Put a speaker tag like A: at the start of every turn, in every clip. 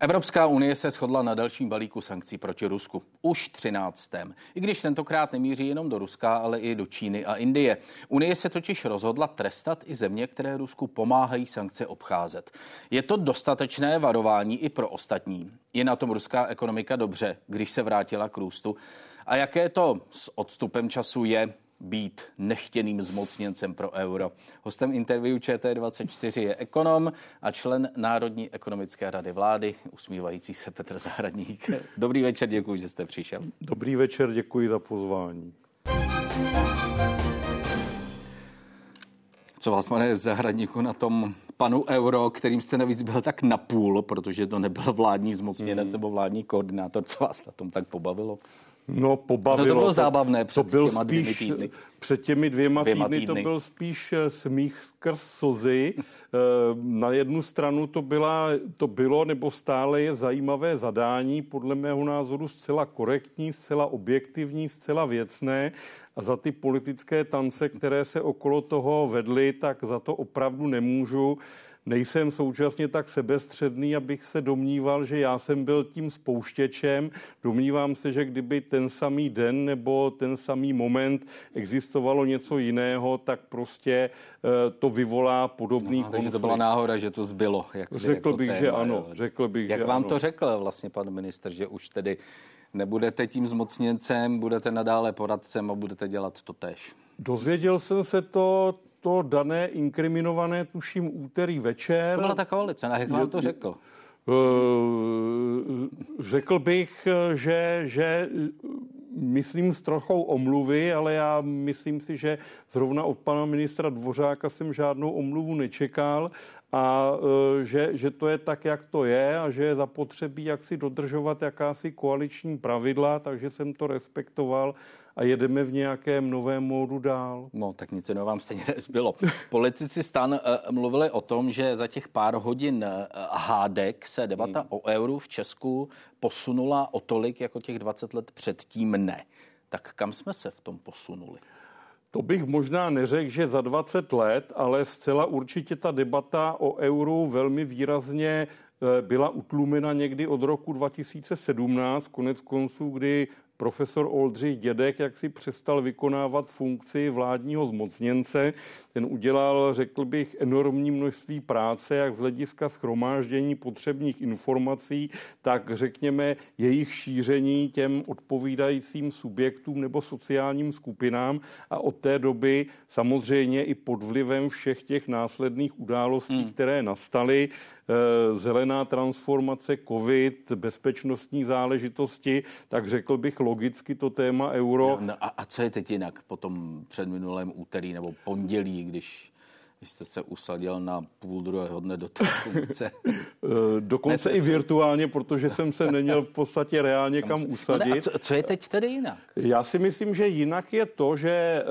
A: Evropská unie se shodla na dalším balíku sankcí proti Rusku. Už 13. I když tentokrát nemíří jenom do Ruska, ale i do Číny a Indie. Unie se totiž rozhodla trestat i země, které Rusku pomáhají sankce obcházet. Je to dostatečné varování i pro ostatní. Je na tom ruská ekonomika dobře, když se vrátila k růstu? A jaké to s odstupem času je, být nechtěným zmocněncem pro euro. Hostem interview ČT24 je ekonom a člen Národní ekonomické rady vlády, usmívající se Petr Zahradník. Dobrý večer, děkuji, že jste přišel.
B: Dobrý večer, děkuji za pozvání.
A: Co vás, pane Zahradníku, na tom panu Euro, kterým jste navíc byl tak napůl, protože to nebyl vládní zmocněnec hmm. nebo vládní koordinátor, co vás na tom tak pobavilo?
B: No, pobavilo. No
A: to bylo zábavné před
B: to byl
A: těma
B: spíš,
A: týdny.
B: Před těmi dvěma,
A: dvěma
B: týdny,
A: týdny
B: to byl spíš eh, smích skrz slzy. Eh, na jednu stranu to, byla, to bylo nebo stále je zajímavé zadání, podle mého názoru zcela korektní, zcela objektivní, zcela věcné a za ty politické tance, které se okolo toho vedly, tak za to opravdu nemůžu nejsem současně tak sebestředný, abych se domníval, že já jsem byl tím spouštěčem. Domnívám se, že kdyby ten samý den nebo ten samý moment existovalo něco jiného, tak prostě eh, to vyvolá podobný no,
A: konflikt. to byla náhoda, že to zbylo.
B: Jak řekl bych, téma, že ano. Řekl bych,
A: jak
B: že
A: vám
B: ano.
A: to řekl vlastně pan minister, že už tedy nebudete tím zmocněncem, budete nadále poradcem a budete dělat to tež?
B: Dozvěděl jsem se to to dané inkriminované, tuším, úterý večer. To
A: byla ta koalice, jak vám to řekl? Eh,
B: řekl bych, že, že myslím s trochou omluvy, ale já myslím si, že zrovna od pana ministra Dvořáka jsem žádnou omluvu nečekal a eh, že, že to je tak, jak to je a že je zapotřebí jak si dodržovat jakási koaliční pravidla, takže jsem to respektoval a jedeme v nějakém novém módu dál.
A: No, tak nic jiného vám stejně nezbylo. Politici stan uh, mluvili o tom, že za těch pár hodin uh, hádek se debata hmm. o euru v Česku posunula o tolik jako těch 20 let předtím ne. Tak kam jsme se v tom posunuli?
B: To bych možná neřekl, že za 20 let, ale zcela určitě ta debata o euru velmi výrazně eh, byla utlumena někdy od roku 2017, konec konců, kdy profesor Oldřich Dědek, jak si přestal vykonávat funkci vládního zmocněnce. Ten udělal, řekl bych, enormní množství práce, jak z hlediska schromáždění potřebných informací, tak řekněme jejich šíření těm odpovídajícím subjektům nebo sociálním skupinám a od té doby samozřejmě i pod vlivem všech těch následných událostí, hmm. které nastaly, Eh, zelená transformace, covid, bezpečnostní záležitosti, tak řekl bych logicky to téma euro.
A: No, a, a co je teď jinak po tom předminulém úterý nebo pondělí, když vy jste se usadil na půl druhého dne do té funkce.
B: Eh, dokonce ne, i virtuálně, protože jsem se neměl v podstatě reálně kam usadit. No ne,
A: co, co je teď tedy jinak?
B: Já si myslím, že jinak je to, že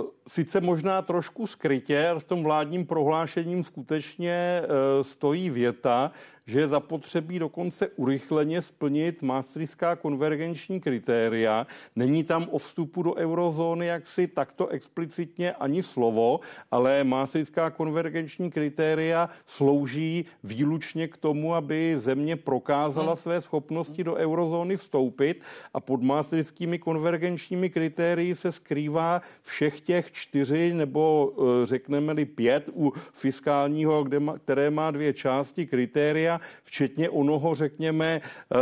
B: uh, sice možná trošku skrytě v tom vládním prohlášením skutečně uh, stojí věta, že je zapotřebí dokonce urychleně splnit maastrichtská konvergenční kritéria. Není tam o vstupu do eurozóny jaksi takto explicitně ani slovo, ale maastrichtská konvergenční kritéria slouží výlučně k tomu, aby země prokázala své schopnosti do eurozóny vstoupit a pod maastrichtskými konvergenčními kritérii se skrývá všech těch čtyři nebo eh, řekneme-li pět u fiskálního, kde má, které má dvě části kritéria, včetně onoho, řekněme, eh,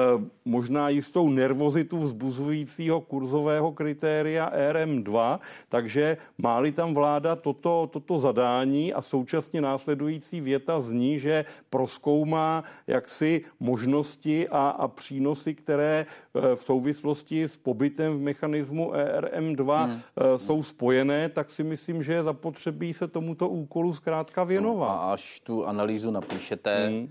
B: možná jistou nervozitu vzbuzujícího kurzového kritéria RM2, takže máli tam vláda toto, toto zadání a současně následující věta zní, že proskoumá jaksi možnosti a, a přínosy, které eh, v souvislosti s pobytem v mechanismu ERM2 hmm. Eh, jsou spojené, tak si myslím, že je zapotřebí se tomuto úkolu zkrátka věnovat. No
A: a až tu analýzu napíšete, hmm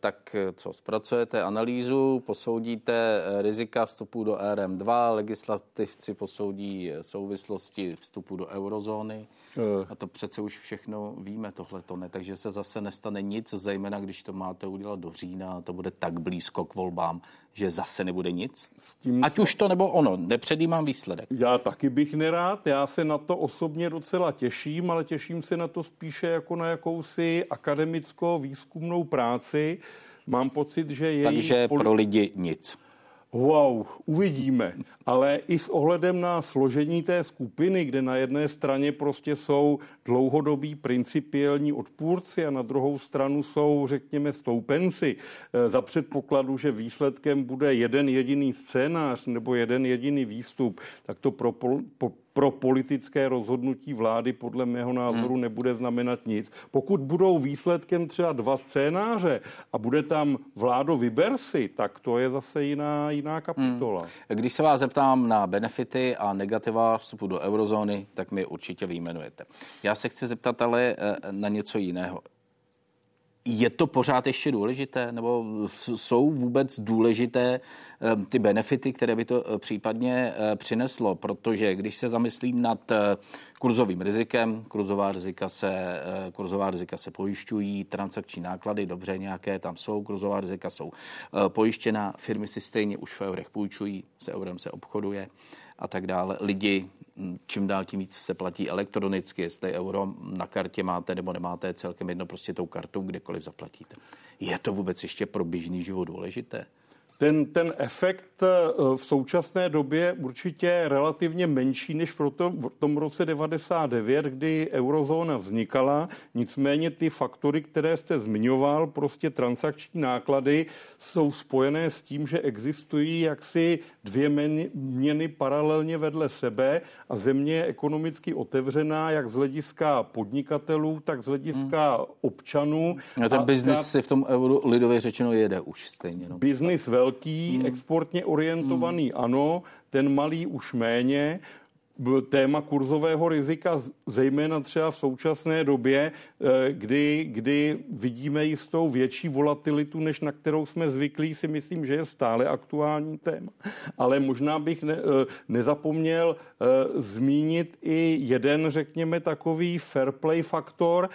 A: tak eh, co, zpracujete analýzu, posoudíte eh, rizika vstupu do RM2, legislativci posoudí souvislosti vstupu do eurozóny. A to přece už všechno víme, tohle to ne, takže se zase nestane nic, zejména když to máte udělat do října to bude tak blízko k volbám, že zase nebude nic? S tím Ať se... už to nebo ono, nepředjímám výsledek.
B: Já taky bych nerád, já se na to osobně docela těším, ale těším se na to spíše jako na jakousi akademicko-výzkumnou práci, mám pocit, že její...
A: Takže poli... pro lidi nic.
B: Wow, uvidíme. Ale i s ohledem na složení té skupiny, kde na jedné straně prostě jsou dlouhodobí principiální odpůrci a na druhou stranu jsou, řekněme, stoupenci, eh, za předpokladu, že výsledkem bude jeden jediný scénář nebo jeden jediný výstup, tak to pro, pro, pro politické rozhodnutí vlády podle mého názoru hmm. nebude znamenat nic. Pokud budou výsledkem třeba dva scénáře a bude tam vládo vyber si, tak to je zase jiná, jiná kapitola. Hmm.
A: Když se vás zeptám na benefity a negativa vstupu do eurozóny, tak mi určitě vyjmenujete. Já se chci zeptat ale eh, na něco jiného. Je to pořád ještě důležité, nebo jsou vůbec důležité eh, ty benefity, které by to eh, případně eh, přineslo? Protože když se zamyslím nad kurzovým rizikem, kurzová rizika se, kurzová rizika se pojišťují, transakční náklady, dobře, nějaké tam jsou, kurzová rizika jsou pojištěna, firmy si stejně už v eurech půjčují, se eurem se obchoduje a tak dále. Lidi čím dál tím víc se platí elektronicky, jestli euro na kartě máte nebo nemáte, celkem jedno prostě tou kartou kdekoliv zaplatíte. Je to vůbec ještě pro běžný život důležité?
B: Ten, ten efekt eh, v současné době určitě relativně menší než v tom, v tom roce 99, kdy eurozóna vznikala. Nicméně ty faktory, které jste zmiňoval, prostě transakční náklady, jsou spojené s tím, že existují jaksi dvě měny paralelně vedle sebe a země je ekonomicky otevřená jak z hlediska podnikatelů, tak z hlediska hmm. občanů.
A: A ten biznis si v tom euro lidově řečeno jede už stejně. No.
B: Biznis velký velký, hmm. exportně orientovaný hmm. ano, ten malý už méně téma kurzového rizika, zejména třeba v současné době, eh, kdy, kdy vidíme jistou větší volatilitu, než na kterou jsme zvyklí, si myslím, že je stále aktuální téma. Ale možná bych ne, eh, nezapomněl eh, zmínit i jeden, řekněme, takový fair play faktor.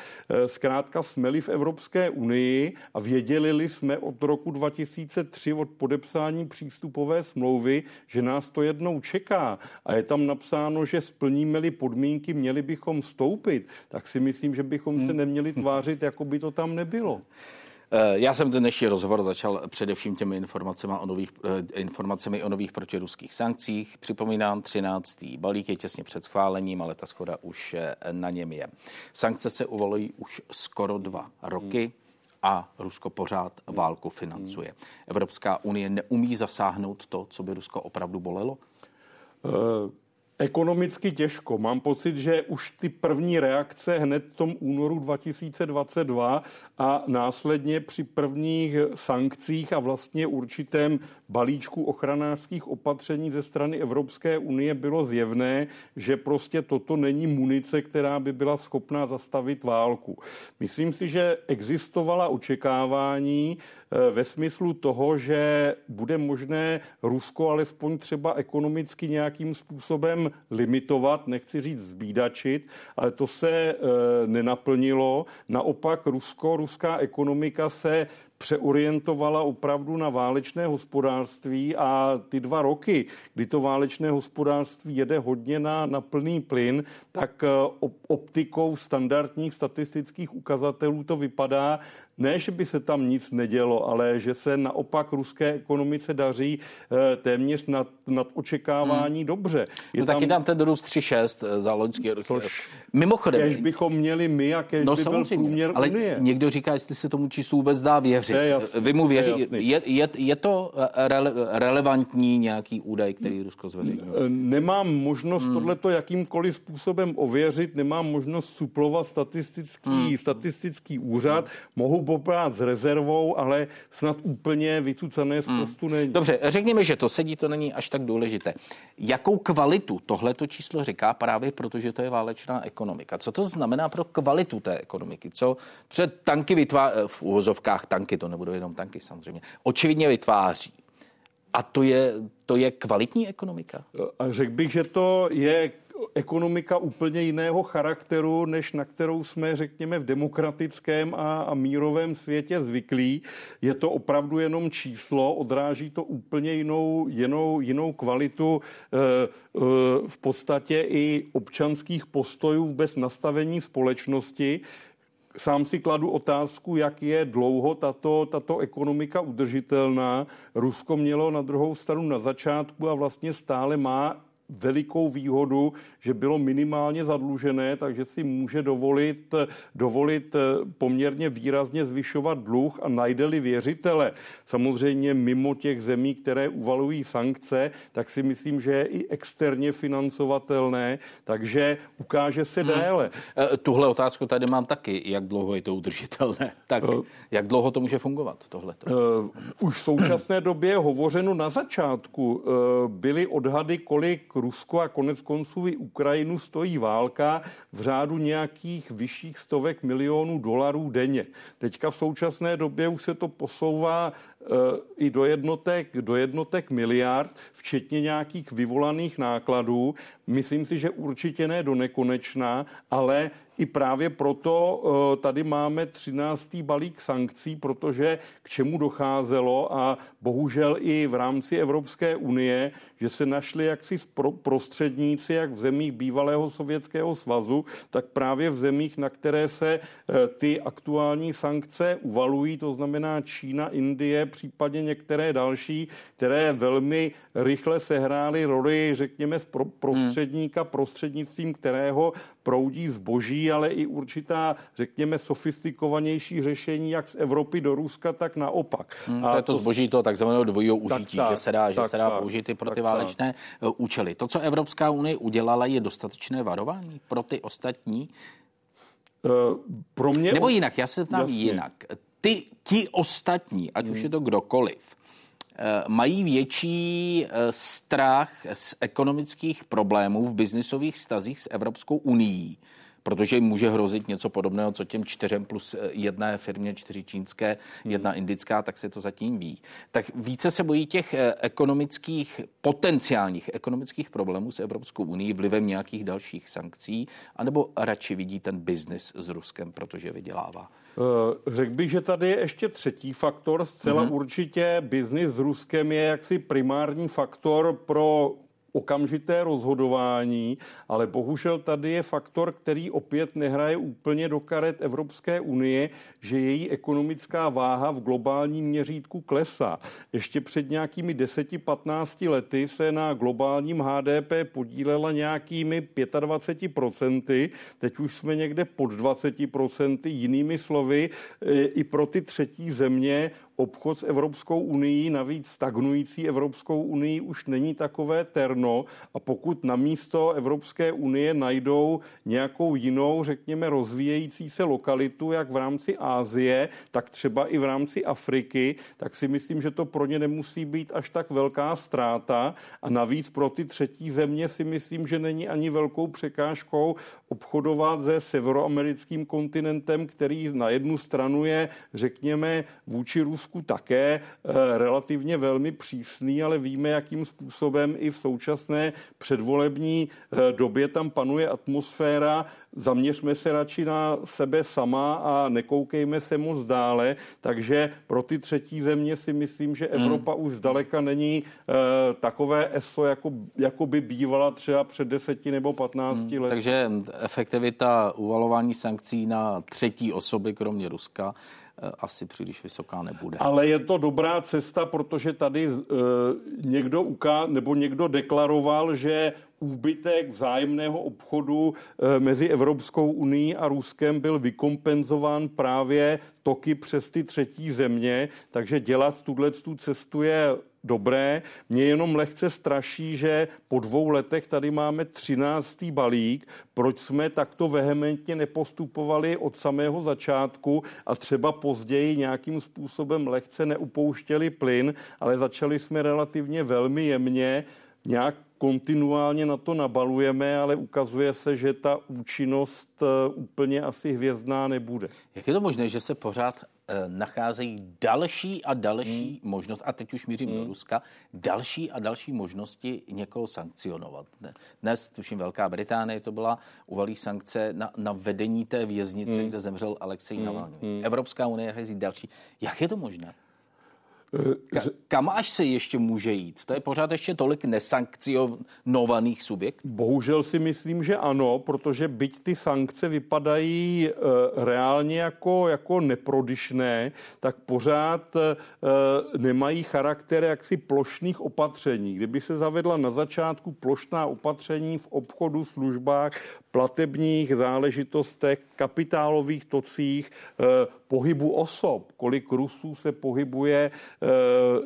B: Zkrátka jsme-li v Evropské unii a věděli jsme od roku 2003 od podepsání přístupové smlouvy, že nás to jednou čeká a je tam napsáno napsáno, že splníme-li podmínky, měli bychom stoupit, tak si myslím, že bychom se hmm. neměli tvářit, jako by to tam nebylo.
A: Eh, já jsem dnešní rozhovor začal především těmi informacemi o nových, eh, informacemi o nových protiruských sankcích. Připomínám, 13. balík je těsně před schválením, ale ta schoda už eh, na něm je. Sankce se uvolují už skoro dva roky. Hmm a Rusko pořád válku financuje. Evropská unie neumí zasáhnout to, co by Rusko opravdu bolelo? Uh,
B: Ekonomicky těžko. Mám pocit, že už ty první reakce hned v tom únoru 2022 a následně při prvních sankcích a vlastně určitém balíčku ochranářských opatření ze strany Evropské unie bylo zjevné, že prostě toto není munice, která by byla schopná zastavit válku. Myslím si, že existovala očekávání eh, ve smyslu toho, že bude možné Rusko alespoň třeba ekonomicky nějakým způsobem limitovat, nechci říct zbídačit, ale to se e, nenaplnilo. Naopak Rusko, ruská ekonomika se přeorientovala opravdu na válečné hospodářství a ty dva roky, kdy to válečné hospodářství jede hodně na, na plný plyn, tak e, optikou standardních statistických ukazatelů to vypadá, ne, že by se tam nic nedělo, ale že se naopak ruské ekonomice daří e, téměř nad, nad očekávání hmm. dobře.
A: Je no tam, taky tam ten růst 3,6 e, za loňský rok. Mimochodem.
B: Kež bychom měli my a kež no, by byl průměr
A: ale
B: Unie.
A: někdo říká, jestli se tomu číslu vůbec dá věřit věřit. Vy mu věří. Je, je, je to eh, rele, relevantní nějaký údaj, který Rusko zveřejňuje? Eh,
B: nemám možnost hmm. tohleto jakýmkoliv způsobem ověřit, nemám možnost suplovat statistický, hmm. statistický úřad. Hmm. Mohu poprát s rezervou, ale snad úplně vycucané z hmm. prostu není.
A: Dobře, řekněme, že to sedí, to není až tak důležité. Jakou kvalitu tohleto číslo říká právě protože to je válečná ekonomika? Co to znamená pro kvalitu té ekonomiky? Co před tanky vytváří, v úvozovkách tanky to nebudou jenom tanky samozřejmě, očividně vytváří. A to je, to je kvalitní ekonomika?
B: A řekl bych, že to je ekonomika úplně jiného charakteru, než na kterou jsme, řekněme, v demokratickém a, a mírovém světě zvyklí. Je to opravdu jenom číslo, odráží to úplně jinou, jinou, jinou kvalitu e, e, v podstatě i občanských postojů vůbec nastavení společnosti. Sám si kladu otázku, jak je dlouho tato, tato ekonomika udržitelná. Rusko mělo na druhou stranu na začátku a vlastně stále má velikou výhodu, že bylo minimálně zadlužené, takže si může dovolit, dovolit eh, poměrně výrazně zvyšovat dluh a najde-li věřitele. Samozřejmě mimo těch zemí, které uvalují sankce, tak si myslím, že je i externě financovatelné, takže ukáže se hmm. déle.
A: Eh, tuhle otázku tady mám taky, jak dlouho je to udržitelné. Tak uh, jak dlouho to může fungovat, tohle? Uh,
B: už v současné době hovořeno na začátku. Uh, byly odhady, kolik Rusko a konec konců i Ukrajinu stojí válka v řádu nějakých vyšších stovek milionů dolarů denně. Teďka v současné době už se to posouvá uh, i do jednotek, do jednotek miliard, včetně nějakých vyvolaných nákladů. Myslím si, že určitě ne do nekonečna, ale i právě proto eh, tady máme 13. balík sankcí, protože k čemu docházelo a bohužel i v rámci Evropské unie, že se našli jaksi prostředníci, jak v zemích bývalého Sovětského svazu, tak právě v zemích, na které se eh, ty aktuální sankce uvalují, to znamená Čína, Indie, případně některé další, které velmi rychle sehrály roli, řekněme, z prostředníka, prostřednictvím kterého proudí zboží, ale i určitá, řekněme, sofistikovanější řešení, jak z Evropy do Ruska, tak naopak.
A: Hmm, a to je to zboží toho takzvaného dvojího užití, tak, že se dá, tak, že se dá tak, použít i pro ty válečné tak. Uh, účely. To, co Evropská unie udělala, je dostatečné varování pro ty ostatní? Uh, pro mě... Nebo jinak, já se ptám jasně. jinak. Ty, ti ostatní, ať hmm. už je to kdokoliv, Eh, mají větší strach z ekonomických problémů v biznisových stazích s Evropskou unii, protože jim může hrozit něco podobného, co těm čtyřem plus eh, jedné firmě, čtyři čínské, jedna indická, tak se to zatím ví. Tak více se bojí těch ekonomických, potenciálních ekonomických problémů s Evropskou unii vlivem nějakých dalších sankcí, anebo radši vidí ten biznis s Ruskem, protože vydělává.
B: Eh, řekl bych, že tady je ještě třetí faktor. Zcela mm-hmm. určitě biznis s Ruskem je jaksi primární faktor pro okamžité rozhodování, ale bohužel tady je faktor, který opět nehraje úplně do karet Evropské unie, že její ekonomická váha v globálním měřítku klesá. Ještě před nějakými 10-15 lety se na globálním HDP podílela nějakými 25%, teď už jsme někde pod 20%, jinými slovy, i pro ty třetí země obchod s Evropskou unii, navíc stagnující Evropskou unii, už není takové terno. A pokud na místo Evropské unie najdou nějakou jinou, řekněme, rozvíjející se lokalitu, jak v rámci Ázie, tak třeba i v rámci Afriky, tak si myslím, že to pro ně nemusí být až tak velká ztráta. A navíc pro ty třetí země si myslím, že není ani velkou překážkou obchodovat se severoamerickým kontinentem, který na jednu stranu je, řekněme, vůči Rusku také eh, relativně velmi přísný, ale víme, jakým způsobem i v současné předvolební eh, době tam panuje atmosféra. Zaměřme se radši na sebe sama a nekoukejme se moc dále. Takže pro ty třetí země si myslím, že hmm. Evropa hmm. už zdaleka není uh, takové ESO, jako, jako by bývala třeba před deseti nebo patnácti hmm. lety.
A: Takže efektivita uvalování sankcí na třetí osoby, kromě Ruska, eh, asi příliš vysoká nebude.
B: Ale je to dobrá cesta, protože tady uh, někdo uká, nebo někdo deklaroval, že úbytek vzájemného obchodu uh, mezi Evropskou unii a Ruskem byl vykompenzován právě toky přes ty třetí země, takže dělat tuhle cestu je dobré. Mě jenom lehce straší, že po dvou letech tady máme třináctý balík. Proč jsme takto vehementně nepostupovali od samého začátku a třeba později nějakým způsobem lehce neupouštěli plyn, ale začali jsme relativně velmi jemně nějak kontinuálně na to nabalujeme, ale ukazuje se, že ta účinnost eh, úplně asi hvězdná nebude.
A: Jak je to možné, že se pořád nacházejí další a další hmm. možnost, a teď už mířím hmm. do Ruska, další a další možnosti někoho sankcionovat. Dnes, tuším, Velká Británie to byla, uvalí sankce na, na vedení té věznice, hmm. kde zemřel Alexej hmm. Navalny. Hmm. Evropská unie hází další. Jak je to možné? Ka- kam až se ještě může jít? To je pořád ještě tolik nesankcionovaných subjektů?
B: Bohužel si myslím, že ano, protože byť ty sankce vypadají uh, reálně jako, jako neprodyšné, tak pořád uh, nemají charakter jaksi plošných opatření. Kdyby se zavedla na začátku plošná opatření v obchodu, službách, platebních záležitostech, kapitálových tocích, uh, pohybu osob, kolik Rusů se pohybuje eh,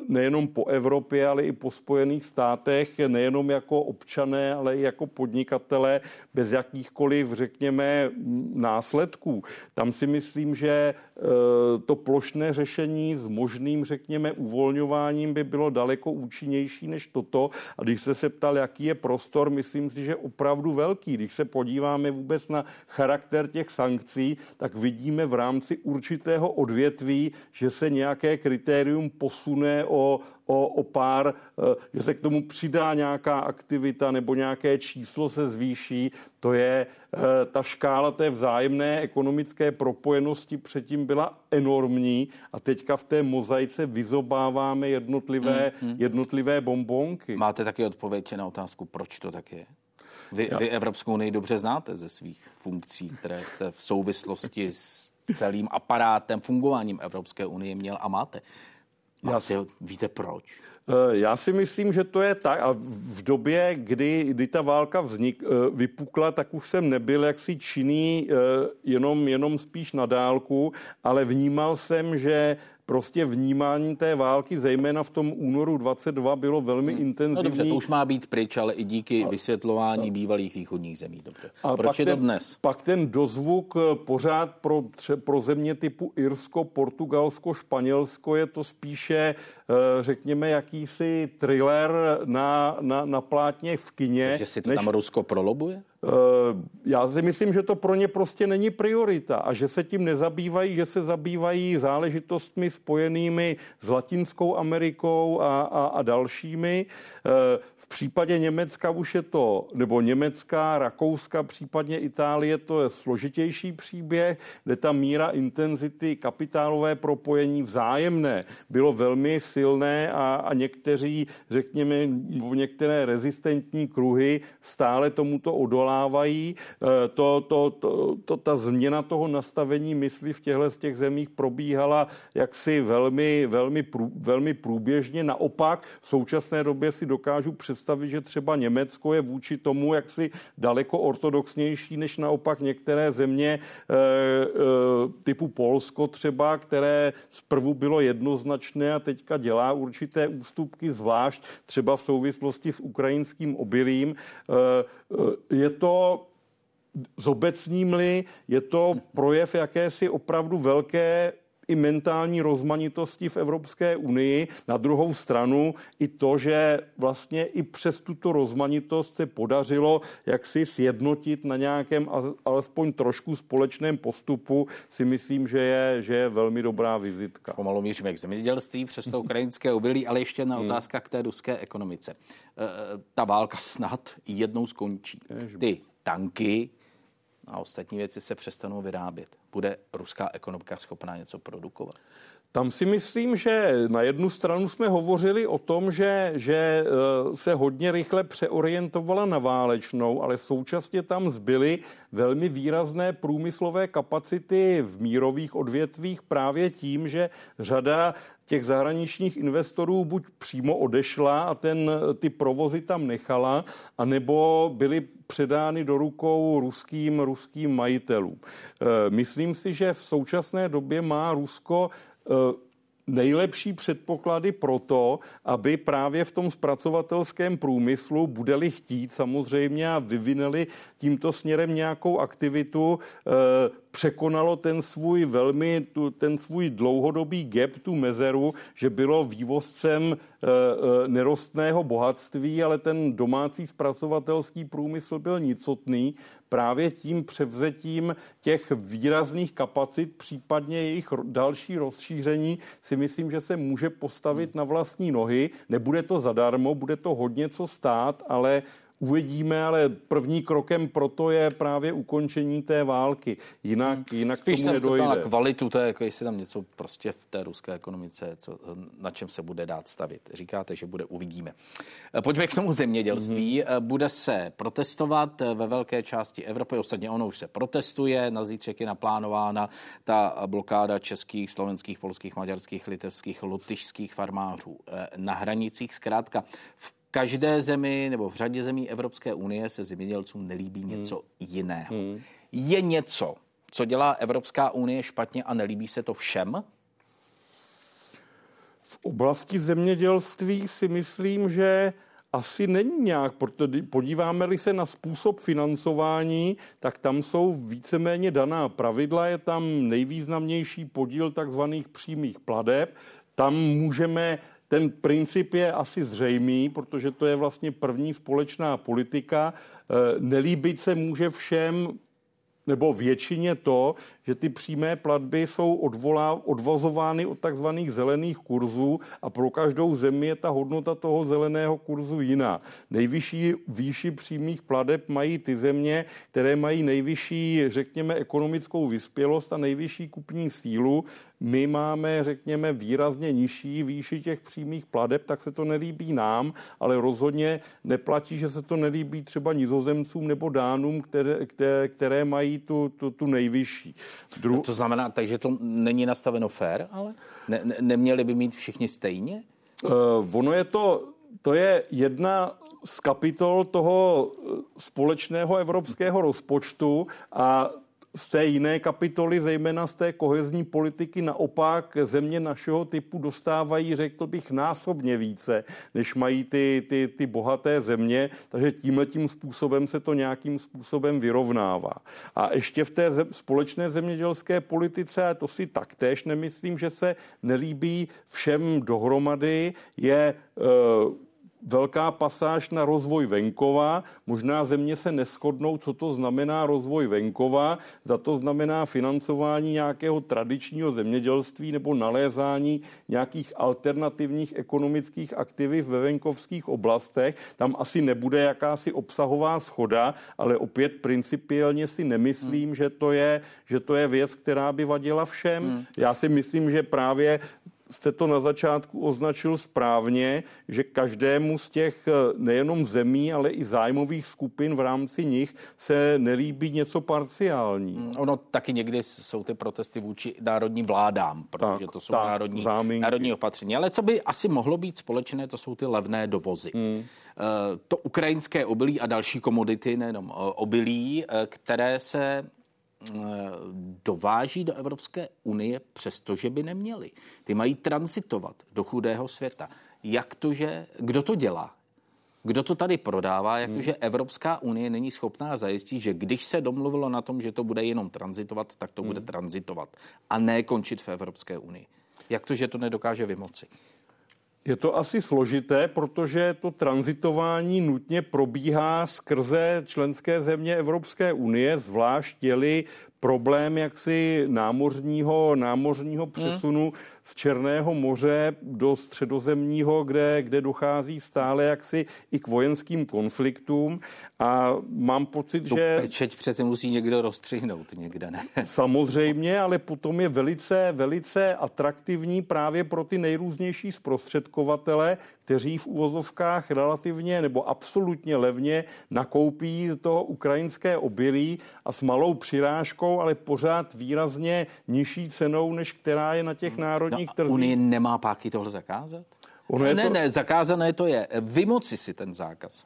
B: nejenom po Evropě, ale i po Spojených státech, nejenom jako občané, ale i jako podnikatele, bez jakýchkoliv, řekněme, následků. Tam si myslím, že eh, to plošné řešení s možným, řekněme, uvolňováním by bylo daleko účinnější než toto. A když se se ptal, jaký je prostor, myslím si, že opravdu velký. Když se podíváme vůbec na charakter těch sankcí, tak vidíme v rámci určitě určitého odvětví, že se nějaké kritérium posune o, o, o pár, eh, že se k tomu přidá nějaká aktivita nebo nějaké číslo se zvýší. To je eh, ta škála té vzájemné ekonomické propojenosti předtím byla enormní a teďka v té mozaice vyzobáváme jednotlivé, mm, mm. jednotlivé bombonky.
A: Máte taky odpověď na otázku, proč to tak je? Vy, vy Evropskou unii dobře znáte ze svých funkcí, které jste v souvislosti s celým aparátem, fungováním Evropské unie měl a máte. Já, víte proč?
B: Eh, já si myslím, že to je tak. A v době, kdy, kdy ta válka vznik, eh, vypukla, tak už jsem nebyl jaksi činný eh, jenom, jenom spíš na dálku, ale vnímal jsem, že prostě vnímání té války, zejména v tom únoru 22, bylo velmi hmm. intenzivní. No
A: dobře, to už má být pryč, ale i díky a, vysvětlování a, bývalých východních zemí. Dobře. A Proč je to dnes?
B: Pak ten dozvuk eh, pořád pro, pro země typu Irsko, Portugalsko, Španělsko je to spíše, eh, řekněme, jakýsi thriller na, na, na plátně v kině.
A: Takže si to než... tam Rusko prolobuje? Eh,
B: já si myslím, že to pro ně prostě není priorita a že se tím nezabývají, že se zabývají záležitostmi spojenými s Latinskou Amerikou a, a, a dalšími. Eh, v případě Německa už je to, nebo Německa, Rakouska, případně Itálie, to je složitější příběh, kde ta míra intenzity, kapitálové propojení vzájemné bylo velmi silné a, a někteří, řekněme, některé rezistentní kruhy stále tomuto odolá vyvolávají. Eh, to, to, to, to, ta změna toho nastavení mysli v těchto z těch zemích probíhala jaksi velmi, velmi, prů, velmi průběžně. Naopak v současné době si dokážu představit, že třeba Německo je vůči tomu jaksi daleko ortodoxnější než naopak některé země e, e, typu Polsko třeba, které zprvu bylo jednoznačné a teďka dělá určité ústupky, zvlášť třeba v souvislosti s ukrajinským obilím. Je to zobecním-li, je to projev jakési opravdu velké i mentální rozmanitosti v Evropské unii. Na druhou stranu i to, že vlastně i přes tuto rozmanitost se podařilo jak si sjednotit na nějakém alespoň trošku společném postupu, si myslím, že je, že je velmi dobrá vizitka.
A: Pomalu míříme k zemědělství přes to ukrajinské obilí, ale ještě jedna hmm. otázka k té ruské ekonomice. E, ta válka snad jednou skončí. Ty tanky a ostatní věci se přestanou vyrábět. Bude ruská ekonomika schopná něco produkovat?
B: Tam si myslím, že na jednu stranu jsme hovořili o tom, že, že eh, se hodně rychle přeorientovala na válečnou, ale současně tam zbyly velmi výrazné průmyslové kapacity v mírových odvětvích právě tím, že řada těch zahraničních investorů buď přímo odešla a ten, ty provozy tam nechala, anebo byly předány do rukou ruským, ruským majitelům. Eh, myslím si, že v současné době má Rusko eh, nejlepší předpoklady pro to, aby právě v tom zpracovatelském průmyslu budeli chtít samozřejmě a vyvinuli tímto směrem nějakou aktivitu, eh, překonalo ten svůj velmi, tu, ten svůj dlouhodobý gap, tu mezeru, že bylo vývozcem e, e, nerostného bohatství, ale ten domácí zpracovatelský průmysl byl nicotný. Právě tím převzetím těch výrazných kapacit, případně jejich další rozšíření, si myslím, že se může postavit na vlastní nohy. Nebude to zadarmo, bude to hodně co stát, ale uvidíme, ale první krokem proto je právě ukončení té války. Jinak, hmm. jinak
A: Spíš
B: tomu nedojde.
A: na kvalitu té, jako jestli tam něco prostě v té ruské ekonomice, co, na čem se bude dát stavit. Říkáte, že bude, uvidíme. Pojďme k tomu zemědělství. Hmm. Bude se protestovat ve velké části Evropy, ostatně ono už se protestuje, na zítřek je naplánována ta blokáda českých, slovenských, polských, maďarských, litevských, lotyšských farmářů na hranicích. Zkrátka v každé zemi nebo v řadě zemí Evropské unie se zemědělcům nelíbí hmm. něco hmm. jiného. Hmm. Je něco, co dělá Evropská unie špatně a nelíbí se to všem?
B: V oblasti zemědělství si myslím, že asi není nějak, protože podíváme-li se na způsob financování, tak tam jsou víceméně daná pravidla, je tam nejvýznamnější podíl takzvaných přímých pladeb, tam můžeme ten princip je asi zřejmý, protože to je vlastně první společná politika. E, nelíbit se může všem nebo většině to, že ty přímé platby jsou odvolá, odvozovány od takzvaných zelených kurzů a pro každou zemi je ta hodnota toho zeleného kurzu jiná. Nejvyšší výši přímých plateb mají ty země, které mají nejvyšší, řekněme, ekonomickou vyspělost a nejvyšší kupní sílu. My máme, řekněme, výrazně nižší výši těch přímých pladeb, tak se to nelíbí nám, ale rozhodně neplatí, že se to nelíbí třeba nizozemcům nebo dánům, které, které mají tu, tu, tu nejvyšší.
A: Dru... No to znamená, takže to není nastaveno fair, ale ne, ne, neměli by mít všichni stejně?
B: Uh, ono je to, to je jedna z kapitol toho společného evropského rozpočtu a z té jiné kapitoly, zejména z té kohezní politiky, naopak země našeho typu dostávají, řekl bych, násobně více, než mají ty, ty, ty bohaté země, takže tímhle tím způsobem se to nějakým způsobem vyrovnává. A ještě v té zem, společné zemědělské politice, a to si taktéž nemyslím, že se nelíbí všem dohromady, je uh, velká pasáž na rozvoj venkova. Možná země se neschodnou, co to znamená rozvoj venkova. Za to znamená financování nějakého tradičního zemědělství nebo nalézání nějakých alternativních ekonomických aktivit ve venkovských oblastech. Tam asi nebude jakási obsahová schoda, ale opět principiálně si nemyslím, hmm. že, to je, že to je věc, která by vadila všem. Hmm. Já si myslím, že právě jste to na začátku označil správně, že každému z těch eh, nejenom zemí, ale i zájmových skupin v rámci nich se nelíbí něco parciální. Mm,
A: ono taky někdy jsou ty protesty vůči národním vládám, protože tak, to jsou tak, národní, národní opatření. Ale co by asi mohlo být společné, to jsou ty levné dovozy. Hmm. To ukrajinské obilí a další komodity, nejenom obilí, které se Eh, dováží do Evropské unie, přestože by neměli. Ty mají transitovat do chudého světa. Jak to, že, kdo to dělá? Kdo to tady prodává, jak to, že Evropská unie není schopná zajistit, že když se domluvilo na tom, že to bude jenom transitovat, tak to bude hmm. transitovat a ne končit v Evropské unii. Jak to, že to nedokáže vymoci?
B: Je to asi složité, protože to transitování nutně probíhá skrze členské země Evropské unie, zvlášť těli problém jaksi námořního, námořního hmm. přesunu hmm. z Černého moře do středozemního, kde, kde dochází stále jaksi i k vojenským konfliktům a mám pocit,
A: tu
B: že...
A: pečeť přece musí někdo rozstřihnout někde, ne?
B: Samozřejmě, ale potom je velice, velice atraktivní právě pro ty nejrůznější zprostředkovatele, kteří v úvozovkách relativně nebo absolutně levně nakoupí to ukrajinské obilí a s malou přirážkou, ale pořád výrazně nižší cenou, než která je na těch hmm. národních no trzích.
A: Unie nemá páky tohle zakázat? Ono ne, to... ne, zakázané to je. Vymoci si ten zákaz.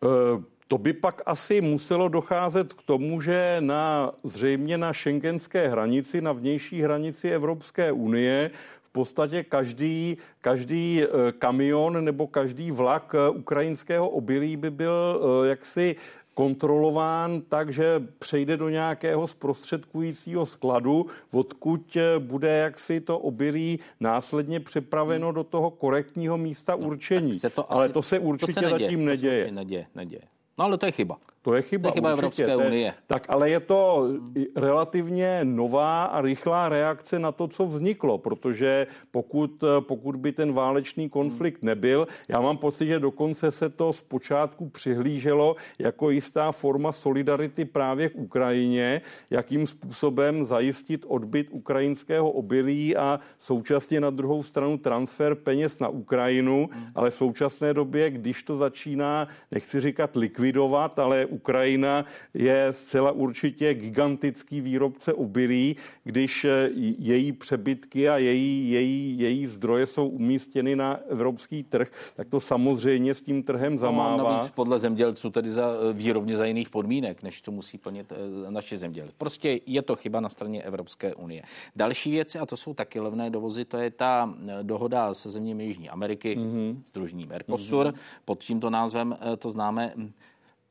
B: Uh, to by pak asi muselo docházet k tomu, že na zřejmě na šengenské hranici, na vnější hranici Evropské unie v podstatě každý, každý eh, kamion nebo každý vlak eh, ukrajinského obilí by byl jaksi kontrolován tak, že přejde do nějakého zprostředkujícího skladu, odkud bude jaksi to obilí následně přepraveno do toho korektního místa no, určení. To ale to se určitě to se neděje, zatím neděje.
A: To neděje, neděje. No ale to je chyba.
B: To je chyba,
A: to je chyba Evropské unie.
B: Tak ale je to relativně nová a rychlá reakce na to, co vzniklo, protože pokud, pokud by ten válečný konflikt nebyl, já mám pocit, že dokonce se to zpočátku přihlíželo jako jistá forma solidarity právě k Ukrajině, jakým způsobem zajistit odbyt ukrajinského obilí a současně na druhou stranu transfer peněz na Ukrajinu, ale v současné době, když to začíná, nechci říkat likvidovat, ale Ukrajina je zcela určitě gigantický výrobce obilí, když eh, její přebytky a její, její, její zdroje jsou umístěny na evropský trh, tak to samozřejmě s tím trhem no, zamává. No, navíc
A: podle zemědělců tedy za eh, výrobně za jiných podmínek, než to musí plnit eh, naše zemědělci. Prostě je to chyba na straně Evropské unie. Další věci, a to jsou taky levné dovozy, to je ta dohoda se zeměmi Jižní Ameriky, mm-hmm. združení Mercosur. Mm-hmm. Pod tímto názvem to známe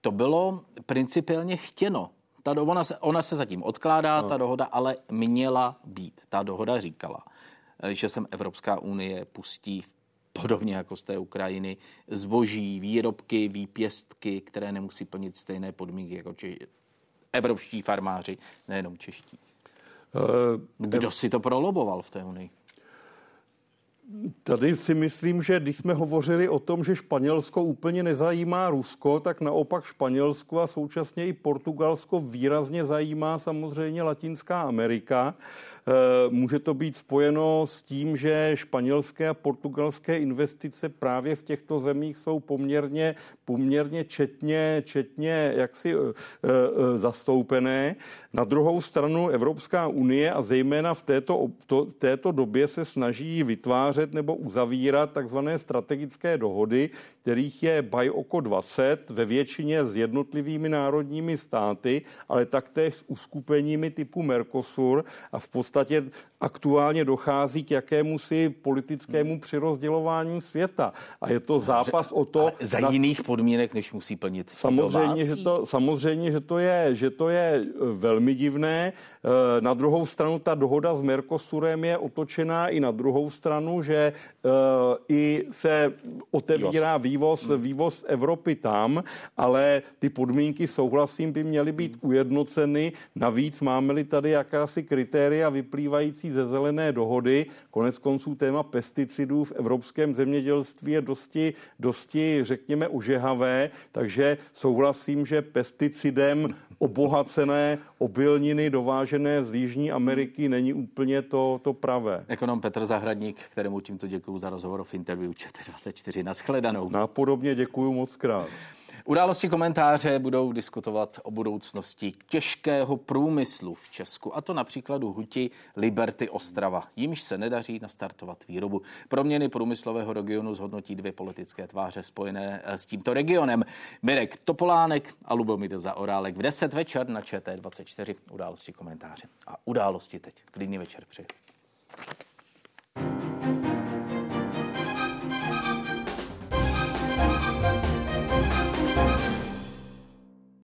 A: to bylo principiálně chtěno. Ta do, ona, se, ona se zatím odkládá, no. ta dohoda ale měla být. Ta dohoda říkala, že sem Evropská unie pustí podobně jako z té Ukrajiny, zboží, výrobky, výpěstky, které nemusí plnit stejné podmínky jako či evropští farmáři, nejenom čeští. Uh, Kdo si to proloboval v té unii?
B: Tady si myslím, že když jsme hovořili o tom, že Španělsko úplně nezajímá Rusko, tak naopak Španělsko a současně i Portugalsko výrazně zajímá samozřejmě Latinská Amerika. Eh, může to být spojeno s tím, že španělské a portugalské investice právě v těchto zemích jsou poměrně, poměrně četně, četně jaksi eh, eh, zastoupené. Na druhou stranu Evropská unie a zejména v této, to, této době se snaží vytvářet nebo uzavírat takzvané strategické dohody, kterých je BIOCO 20 ve většině s jednotlivými národními státy, ale taktéž s uskupeními typu Mercosur a v podstatě podstatě aktuálně dochází k jakému si politickému přirozdělování světa. A je to zápas o to...
A: za na... jiných podmínek, než musí plnit
B: samozřejmě, že to, samozřejmě, že to, je, že to je eh, velmi divné. Eh, na druhou stranu ta dohoda s Mercosurem je otočená i na druhou stranu, že eh, i se otevírá vývoz, hmm. vývoz Evropy tam, ale ty podmínky, souhlasím, by měly být ujednoceny. Navíc máme-li tady jakási kritéria vyplývající ze zelené dohody. Konec konců téma pesticidů v evropském zemědělství je dosti, dosti řekněme, užehavé, takže souhlasím, že pesticidem obohacené obilniny dovážené z Jižní Ameriky není úplně to, to pravé.
A: Ekonom Petr Zahradník, kterému tímto děkuji za rozhovor v interview ČT24. Naschledanou.
B: Napodobně děkuji moc krát.
A: Události komentáře budou diskutovat o budoucnosti těžkého průmyslu v Česku, a to na příkladu huti Liberty Ostrava, jimž se nedaří nastartovat výrobu. Proměny průmyslového regionu zhodnotí dvě politické tváře spojené eh, s tímto regionem. Mirek Topolánek a Lubomír Zaorálek v 10 večer na ČT24. Události komentáře. A události teď. Klidný večer přeji.